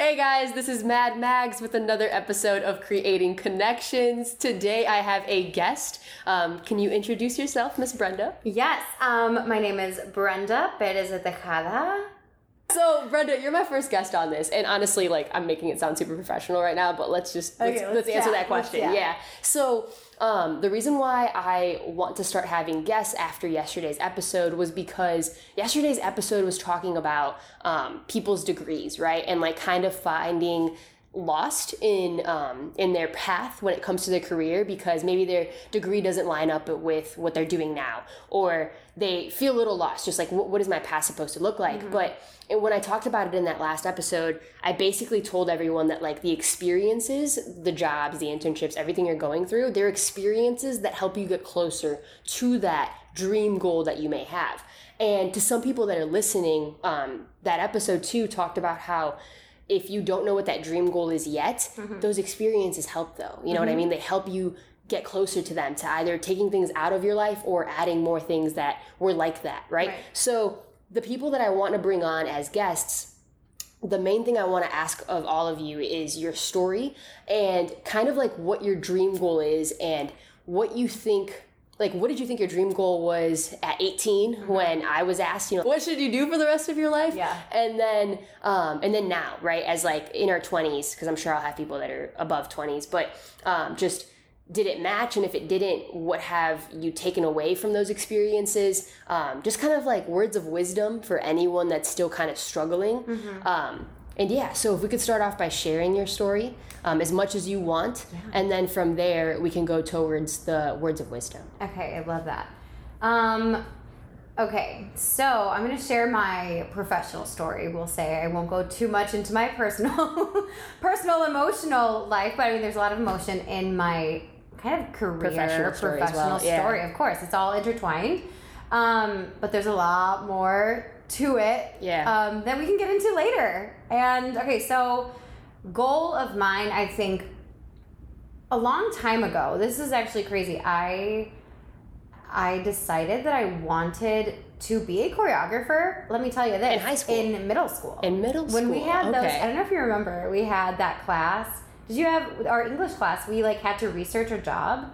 Hey guys, this is Mad Mags with another episode of Creating Connections. Today I have a guest. Um, can you introduce yourself, Miss Brenda? Yes, um, my name is Brenda Perez de Tejada. So, Brenda, you're my first guest on this, and honestly, like, I'm making it sound super professional right now, but let's just let's, Okay, let's, let's answer that question. chat. Yeah. So, um, the reason why I want to start having guests after yesterday's episode was because yesterday's episode was talking about um, people's degrees, right, and like kind of finding lost in um, in their path when it comes to their career because maybe their degree doesn't line up with what they're doing now or they feel a little lost just like what, what is my path supposed to look like? But and when i talked about it in that last episode i basically told everyone that like the experiences the jobs the internships everything you're going through they're experiences that help you get closer to that dream goal that you may have. And to some people that are listening um, that episode too talked about how if you don't know what that dream goal is yet, mm-hmm. those experiences help though. You know what I mm-hmm. mean? They help you get closer to them, to either taking things out of your life or adding more things that were like that, right? Right. So the people that I want to bring on as guests, the main thing I want to ask of all of you is your story and kind of like what your dream goal is and what you think like what did you think your dream goal was at 18 when I was asked, you know, what should you do for the rest of your life? Yeah. And then um and then now, right, as like in our 20s because I'm sure I'll have people that are above 20s, but um just did it match? And if it didn't what have you taken away from those experiences? Um, just kind of like words of wisdom for anyone that's still kind of struggling. Um, and yeah so if we could start off by sharing your story um, as much as you want and then from there we can go towards the words of wisdom Okay, I love that. Um, okay, so I'm going to share my professional story. We'll say I won't go too much into my personal, personal emotional life, but I mean, there's a lot of emotion in my kind of career, Professional story as well, yeah. Of course, it's all intertwined. Um, but there's a lot more to it Yeah. um, that we can get into later. And okay, so goal of mine, I think, a long time ago. This is actually crazy. I I decided that I wanted to be a choreographer. Let me tell you this. In high school? In middle school. in middle school when we had those. I don't know if you remember, we had that class. Did you have our English class? We like had to research a job.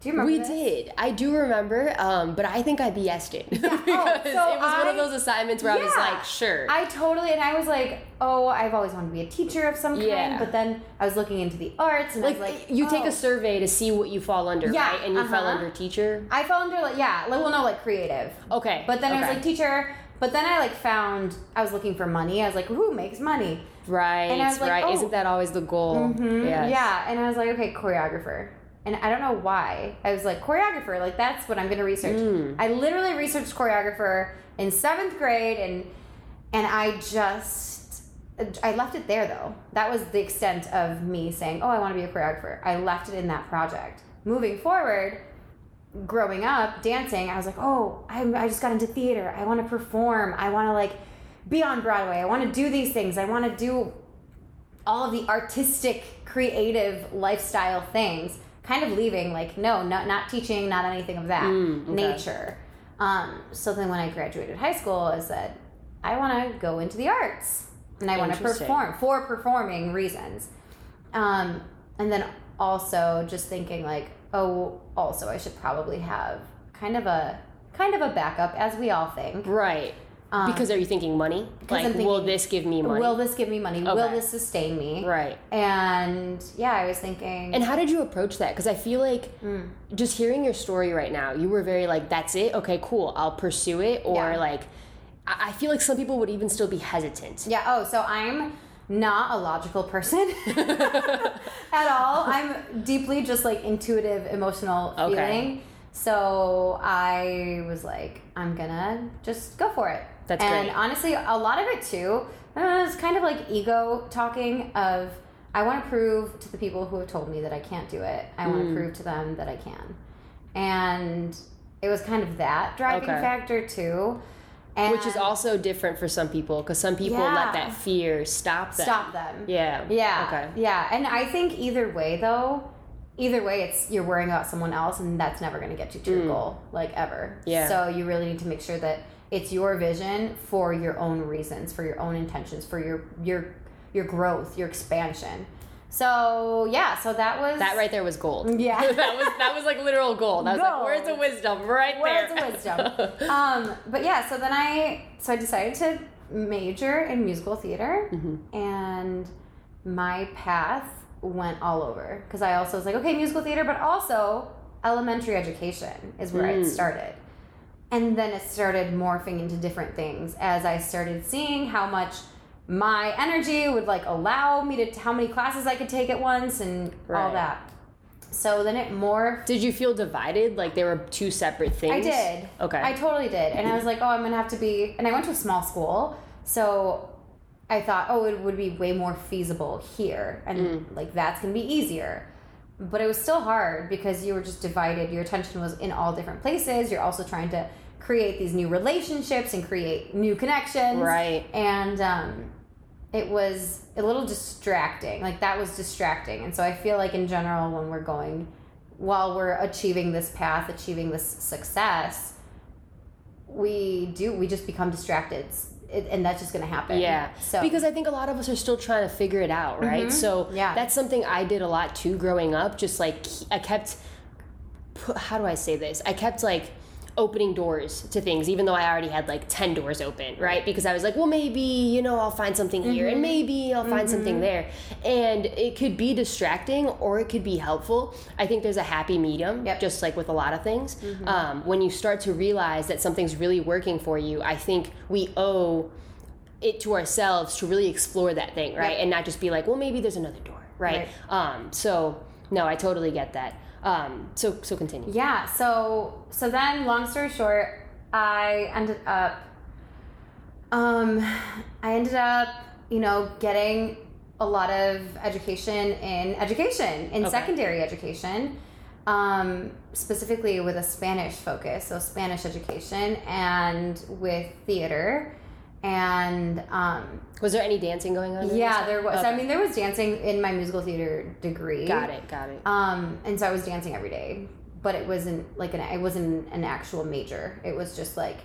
Do you remember? we this? did. I do remember, um, but I think I BS'd it because Oh, so it was one of those assignments where I was like, sure. I totally and I was like, oh, I've always wanted to be a teacher of some kind. Yeah. But then I was looking into the arts and like, I was like, you take oh. a survey to see what you fall under, Yeah, right? And you fell uh-huh. under teacher. I fell under like yeah, like well no like creative. Okay. But then I was like teacher. But then I like found I was looking for money. I was like, who makes money? right, and I was like, right. oh. Isn't that always the goal? Mhm, Yes. Yeah, and I was like, okay, choreographer. And I don't know why. I was like, choreographer, like that's what I'm going to research. Mm. I literally researched choreographer in seventh grade, and and I just I left it there though. That was the extent of me saying, oh, I want to be a choreographer. I left it in that project. Moving forward, growing up dancing, I was like, oh, I, I just got into theater. I want to perform. I want to like be on Broadway. I want to do these things. I want to do all of the artistic, creative lifestyle things. Kind of leaving like, no, not not teaching, not anything of that Mm, okay. nature. Um, so then when I graduated high school, I said, I want to go into the arts and I want to perform for performing reasons. Um, and then also just thinking like, oh, also I should probably have kind of a kind of a backup, as we all think. Right. Um, because are you thinking money? Like, I'm will this give me money? Will this give me money? Will this sustain me? right. And yeah, I was thinking. And how did you approach that? Because I feel like Mm. just hearing your story right now, you were very like, "That's it. Okay, cool. I'll pursue it." Or Yeah. like, I feel like some people would even still be hesitant. Yeah. Oh, so I'm not a logical person at all. I'm deeply just like intuitive, emotional feeling. Okay. feeling. So I was like, I'm gonna just go for it. That's and great. honestly, a lot of it too uh, is kind of like ego talking of I want to prove to the people who have told me that I can't do it. I want Mm. to prove to them that I can. And it was kind of that driving Okay. factor too. And Which is also different for some people because some people Yeah. let that fear stop them. stop them. Yeah. Yeah. Okay. Yeah. And I think either way though, either way it's you're worrying about someone else and that's never gonna get you to your goal, like ever. Mm. Yeah. So you really need to make sure that it's your vision for your own reasons, for your own intentions, for your your your growth, your expansion. So yeah, so that was That right there was gold. Yeah. that was that was like literal gold. I was like, Gold. words of wisdom right there. words of wisdom. um, but yeah, so then I so I decided to major in musical theater, Mm-hmm. and my path went all over because I also was like, okay, musical theater, but also elementary education is where Mm. it started. And then it started morphing into different things as I started seeing how much my energy would like allow me to how many classes I could take at once and all that. So then it morphed Did you feel divided? Like they were two separate things? I did. Okay. I totally did. And I was like, oh, I'm going to have to be. And I went to a small school. So I thought, oh, it would be way more feasible here. And Mm. like, that's going to be easier. But it was still hard because you were just divided. Your attention was in all different places. You're also trying to create these new relationships and create new connections. Right. And um, it was a little distracting. Like, that was distracting. And so I feel like, in general, when we're going, while we're achieving this path, achieving this success, we do, we just become distracted. It, and that's just going to happen. Yeah. So, because I think a lot of us are still trying to figure it out, right? Mhm. So Yeah. that's something I did a lot too growing up. Just like I kept, how do I say this? I kept like opening doors to things, even though I already had like 10 doors open, right? Because I was like, well, maybe, you know, I'll find something here Mm-hmm. and maybe I'll find something there. And it could be distracting or it could be helpful. I think there's a happy medium, Yep. just like with a lot of things. Mm-hmm. Um, when you start to realize that something's really working for you, I think we owe it to ourselves to really explore that thing, right? Yep. And not just be like, well, maybe there's another door, right? Um, so no, I totally get that. Um, so so continue. yeah. So, so then, long story short, I ended up, um, I ended up, you know, getting a lot of education in education, in Okay. secondary education. Um, specifically with a Spanish focus, so Spanish education, and with theater, and um, Was there any dancing going on? Yeah, there was. Okay. I mean, there was dancing in my musical theater degree. got it, got it. Um, and so I was dancing every day, but it wasn't like an it wasn't an actual major. It was just like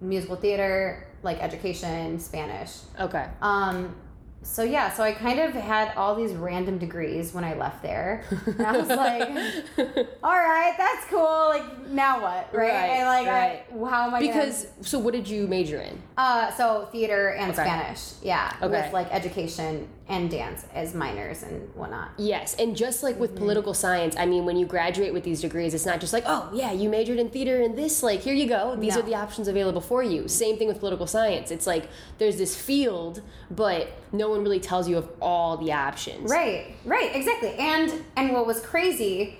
musical theater, like education, Spanish. Okay. Um, so yeah, so I kind of had all these random degrees when I left there, and I was like, "All right, that's cool. Like now what, right? Right, and like, right. I, how am I? gonna- because so what did you major in? uh, so theater and Okay. Spanish, yeah, Okay. with like education and dance as minors and whatnot. Yes, and just like with political science, I mean, when you graduate with these degrees, it's not just like, oh, yeah, you majored in theater and this, like, here you go. These No. are the options available for you. Same thing with political science. It's like there's this field, but no one really tells you of all the options. Right, right, exactly. And and what was crazy,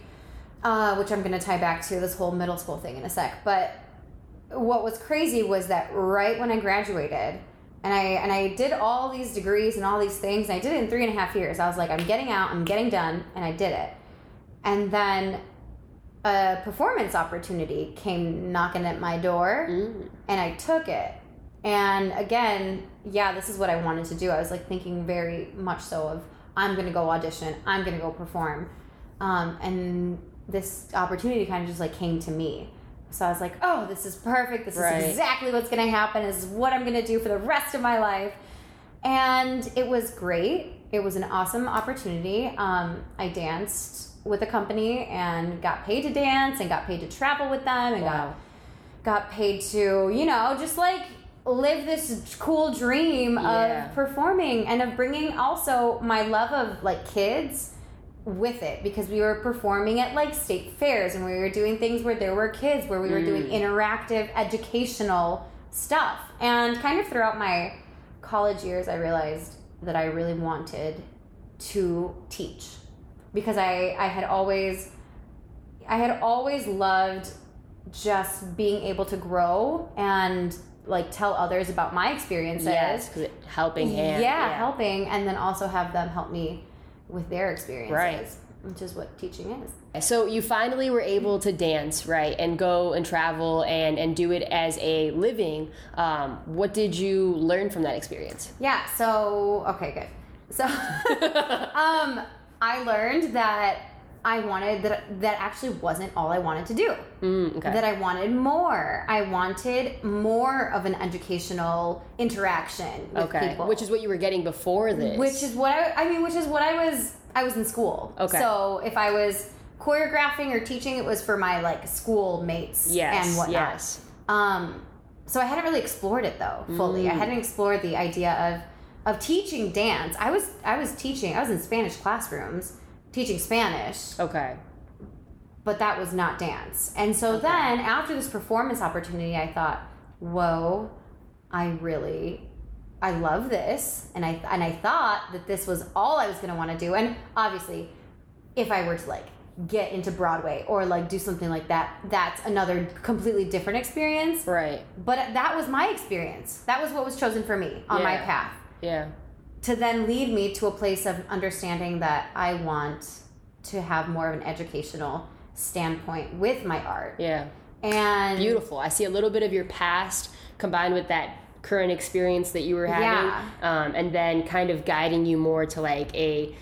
uh, which I'm going to tie back to this whole middle school thing in a sec, but what was crazy was that right when I graduated, and I and I did all these degrees and all these things, and I did it in three and a half years. I was like, I'm getting out, I'm getting done, and I did it. And then a performance opportunity came knocking at my door Mm. and I took it. And again, yeah, this is what I wanted to do. I was like thinking very much so of I'm gonna go audition, I'm gonna go perform, um, and this opportunity kind of just like came to me. So I was like, oh, this is perfect. This Right. is exactly what's gonna happen. This is what I'm gonna do for the rest of my life. And it was great. It was an awesome opportunity. Um, I danced with a company and got paid to dance and got paid to travel with them and got got paid to, you know, just like live this cool dream Yeah. of performing and of bringing also my love of like kids with it. Because we were performing at like state fairs and we were doing things where there were kids where we were doing mm. interactive educational stuff. And kind of throughout my college years i realized that i really wanted to teach. Because i i had always i had always loved just being able to grow and like tell others about my experiences Yes, because helping hand. yeah, helping and then also have them help me with their experiences Right. which is what teaching is So you finally were able to dance, right, and go and travel and and do it as a living. Um, what did you learn from that experience? yeah so okay good so um i learned that I wanted that that actually wasn't all I wanted to do. Mm, okay. That I wanted more. I wanted more of an educational interaction with okay. people. Which is what you were getting before this. which is what I, I mean, which is what I was I was in school. Okay. So if I was choreographing or teaching, it was for my like school mates yes. and whatnot. Yes. Um, so I hadn't really explored it though fully. I Mm. hadn't explored the idea of of teaching dance. I was I was teaching. I was in Spanish classrooms teaching Spanish, Okay. but that was not dance. And so then after this performance opportunity, I thought, "Whoa, I really I love this." And I and I thought that this was all I was going to want to do. And obviously, if I were to like get into Broadway or like do something like that, that's another completely different experience. Right. But that was my experience. That was what was chosen for me on my path Yeah. To then lead me to a place of understanding that I want to have more of an educational standpoint with my art. Yeah. And Beautiful. I see a little bit of your past combined with that current experience that you were having, Yeah. um, and then kind of guiding you more to like a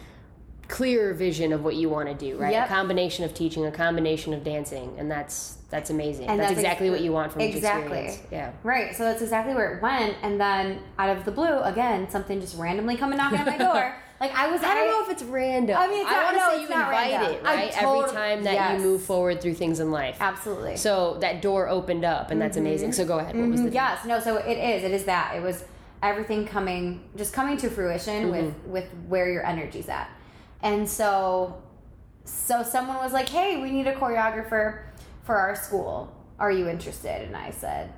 clearer vision of what you want to do. Right. Yep. A combination of teaching, a combination of dancing, and that's that's amazing. That's, that's exactly ex- what you want from exactly. experience. Yeah. Right, so that's exactly where it went, and then out of the blue, again, something just randomly coming knocking at my door. Like I was, I don't know if it's random. I mean, it's I want to no, say you invite random. it, right? Every time that yes. you move forward through things in life. absolutely. So that door opened up, and that's amazing. So go ahead. What was the Mhm, yes, no. So it is. It is that. It was everything coming, just coming to fruition with with where your energy's at, and so, so someone was like, "Hey, we need a choreographer for our school. Are you interested?" And I said,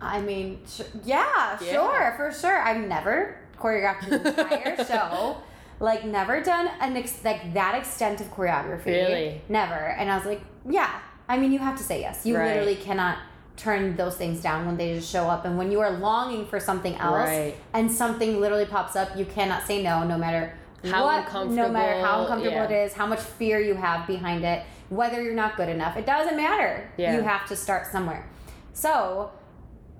"I mean, sh- yeah, Yeah. sure, for sure. I've never choreographed an entire show." Like never done an ex- like that extent of choreography. Really? Never. And I was like, yeah. I mean, you have to say yes. You Right. literally cannot turn those things down when they just show up. And when you are longing for something else Right. and something literally pops up, you cannot say no, no matter How what, no matter how uncomfortable yeah. it is, how much fear you have behind it, whether you're not good enough. It doesn't matter. Yeah. You have to start somewhere. So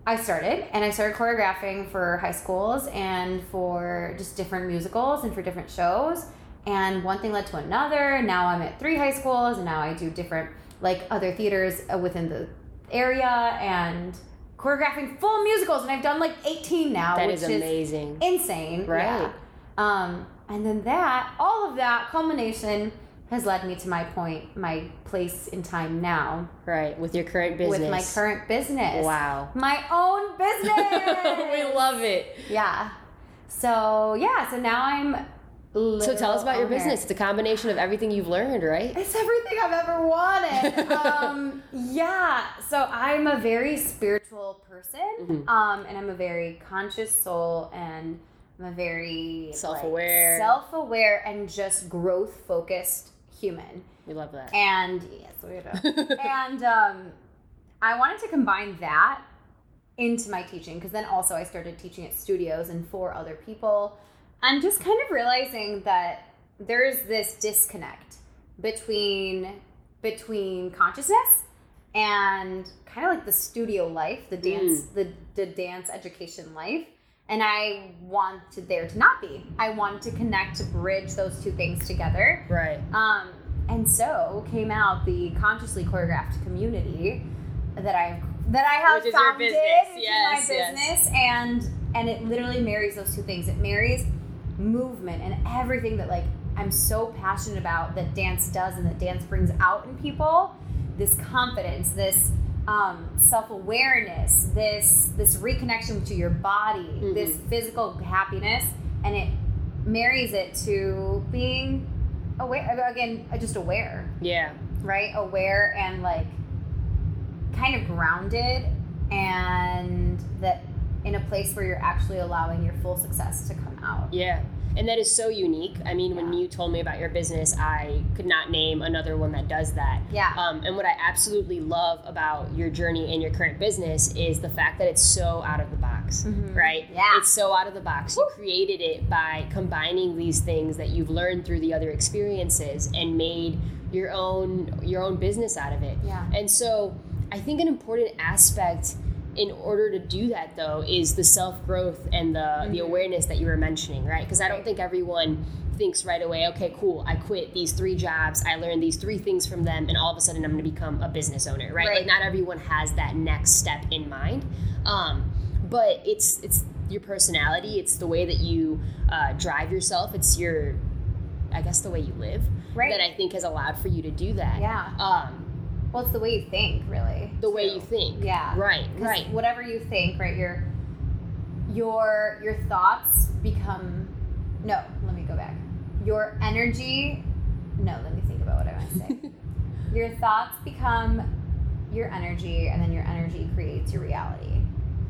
I started and I started choreographing for high schools and for just different musicals and for different shows. And one thing led to another. Now I'm at three high schools and now I do different, like other theaters uh, within the area and choreographing full musicals. And I've done like 18 now, That which is amazing. insane. Right. Yeah. Um, and then that, all of that culmination has led me to my point, my place in time now Right. With your current business. with my current business. Wow. My own business. we love it. Yeah. So yeah, so now I'm. So tell us about your business. It's a combination of everything you've learned, right? It's everything I've ever wanted. um, yeah. So I'm a very spiritual person, Mm-hmm. um, and I'm a very conscious soul, and I'm a very Self-aware. self-aware, and just growth focused human. We love that. And yes, we do. and um, I wanted to combine that into my teaching because then also I started teaching at studios and for other people, and just kind of realizing that there's this disconnect between between consciousness and kind of like the studio life, the dance, the the dance education life. And I wanted there to not be. I wanted to connect to bridge those two things together. right. Um, and so came out the consciously choreographed community that I that I have Which founded, business. which Yes, is my yes. business, and and it literally marries those two things. It marries movement and everything that like I'm so passionate about that dance does and that dance brings out in people. This confidence, this um, self awareness, this this reconnection to your body, Mm-hmm. this physical happiness, and it marries it to being aware again just aware Yeah. right aware and like kind of grounded and that in a place where you're actually allowing your full success to come out Yeah. And that is so unique. I mean, when you told me about your business, I could not name another one that does that. Yeah. Um, and what I absolutely love about your journey and your current business is the fact that it's so out of the box, right? Mm-hmm. Yeah. It's so out of the box. You created it by combining these things that you've learned through the other experiences and made your own your own business out of it. Yeah. And so I think an important aspect in order to do that though is the self growth and the the awareness that you were mentioning, right? Because I don't think everyone thinks right away, okay, cool, I quit these three jobs, I learned these three things from them, and all of a sudden I'm going to become a business owner, right? Right. Like not everyone has that next step in mind, um, but it's it's your personality, it's the way that you uh, drive yourself, it's your, I guess, the way you live Right. that I think has allowed for you to do that. Yeah. Um, Well, it's the way you think, really. the way too. you think. Yeah. Right. Right. Whatever you think, right? Your your your thoughts become. No, let me go back. Your energy. No, let me think about what I want to say. your thoughts become your energy, and then your energy creates your reality.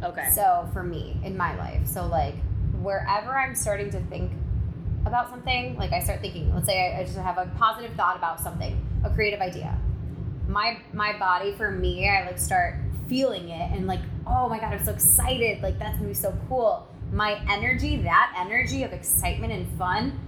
Okay. So for me in my life, so like wherever I'm starting to think about something, like I start thinking, let's say I, I just have a positive thought about something, a creative idea. My my body for me, I like start feeling it and like, oh my god, I'm so excited! Like that's gonna be so cool. My energy, that energy of excitement and fun,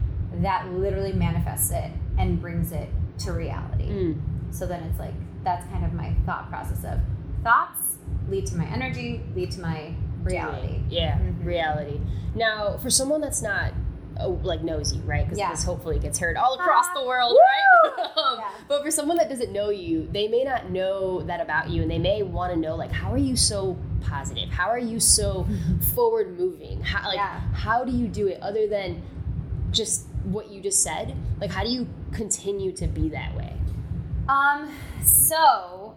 that literally manifests it and brings it to reality. Mm. So then it's like that's kind of my thought process of thoughts lead to my energy, lead to my reality. Yeah, Mhm. reality. Now, for someone that's not oh, like knows you, right? Because Yeah. this hopefully gets heard all across Ah, the world, woo! right? um, for someone that doesn't know you, they may not know that about you, and they may want to know like, how are you so positive? How are you so forward moving? How like Yeah. how do you do it other than just what you just said? Like, how do you continue to be that way? Um, so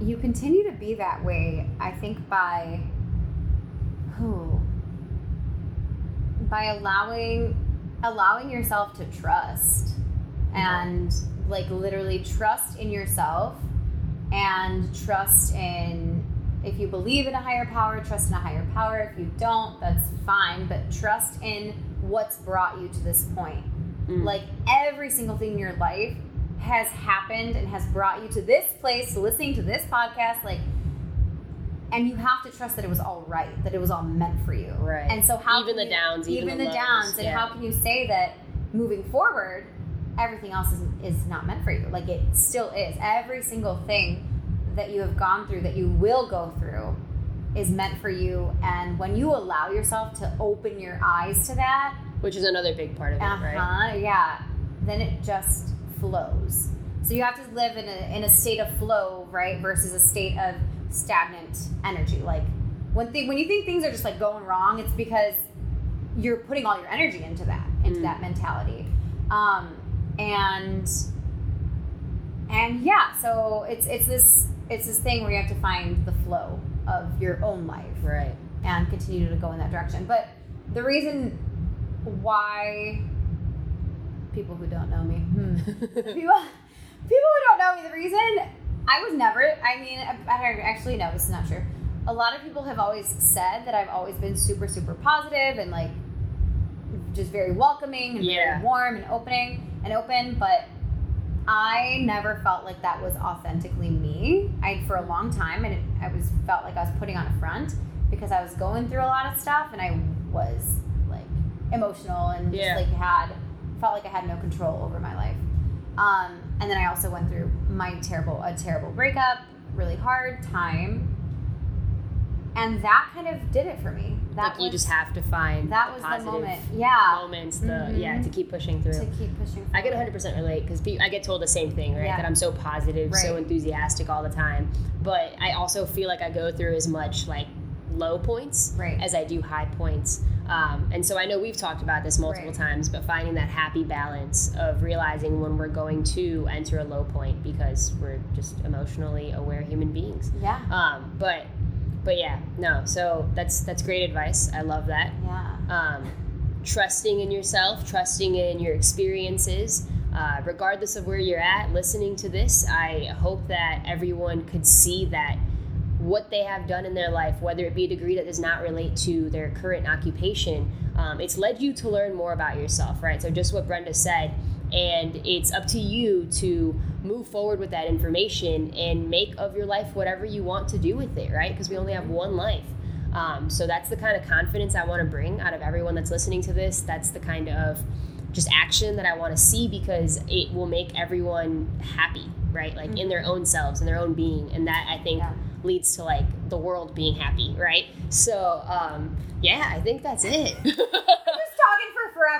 you continue to be that way, I think by who? By allowing allowing yourself to trust and like literally trust in yourself and trust in if you believe in a higher power, trust in a higher power. If you don't, that's fine, but trust in what's brought you to this point. Mm. Like every single thing in your life has happened and has brought you to this place, to listening to this podcast, like and you have to trust that it was all right, that it was all meant for you. Right. And so how Even can the you- downs, even even the the lows, downs, and yeah. how can you say that moving forward, everything else is is not meant for you? Like it still is. Every single thing that you have gone through, that you will go through, is meant for you. And when you allow yourself to open your eyes to that, Which is another big part of it, uh huh, right? yeah, then it just flows. So you have to live in a in a state of flow, right, versus a state of stagnant energy. Like when th- when you think things are just like going wrong, it's because you're putting all your energy into that, into Mm. that mentality. Um, and and yeah, so it's it's this it's this thing where you have to find the flow of your own life Right. and continue to go in that direction. But the reason why people who don't know me, hmm, people, people who don't know me, the reason I was never, I mean, I, I actually no, this is not true. A lot of people have always said that I've always been super, super positive and like just very welcoming and Yeah. very warm and opening and open, but I never felt like that was authentically me. I for a long time, and it, I was felt like I was putting on a front because I was going through a lot of stuff, and I was like emotional and Yeah. just like had felt like I had no control over my life. Um, and then I also went through my terrible a terrible breakup, really hard time, and that kind of did it for me. That like you just have to find that the was the positive moment. Yeah, moments, the Mhm. yeah, to keep pushing through. to keep pushing. I can 100% relate because I get told the same thing, right? Yeah. That I'm so positive, so enthusiastic all the time. But I also feel like I go through as much like low points Right. as I do high points. Um, and so I know we've talked about this multiple Right. times, but finding that happy balance of realizing when we're going to enter a low point because we're just emotionally aware human beings. Yeah, Um, but but yeah, no. So that's that's great advice. I love that yeah. um, trusting in yourself, trusting in your experiences, uh, regardless of where you're at, listening to this, I hope that everyone could see that what they have done in their life, whether it be a degree that does not relate to their current occupation, um, it's led you to learn more about yourself, right? So, just what Brenda said, and it's up to you to move forward with that information and make of your life whatever you want to do with it, right? Because we only have one life. Um, so that's the kind of confidence I want to bring out of everyone that's listening to this. That's the kind of just action that I want to see because it will make everyone happy, right? Like in their own selves, in their own being, and that I think Yeah. leads to like the world being happy, right? So um, yeah, I think that's it.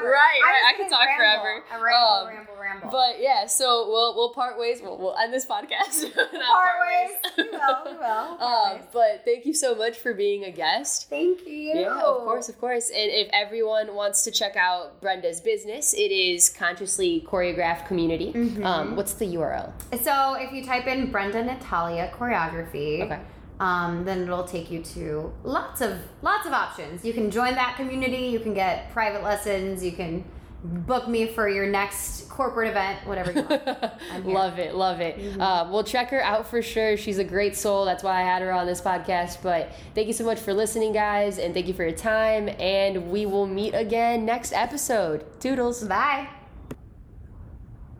just talking for forever. forever. Right, I I could can talk ramble. forever. I ramble, Um, ramble, ramble. But yeah, so we'll we'll part ways. We'll, we'll end this podcast. Not part ways. we will. We will. Um, ways. but thank you so much for being a guest. Thank you. Yeah, of course, of course. And if everyone wants to check out Brenda's business, it is Consciously Choreographed Community. Mm-hmm. Um, what's the URL? So if you type in Brenda Natalia choreography, Okay. Um, then it'll take you to lots of lots of options. You can join that community. You can get private lessons. You can book me for your next corporate event, whatever you want. Love it, love it. Mm-hmm. Uh, we'll check her out for sure. She's a great soul. That's why I had her on this podcast. But thank you so much for listening, guys, and thank you for your time. And we will meet again next episode. Toodles. Bye.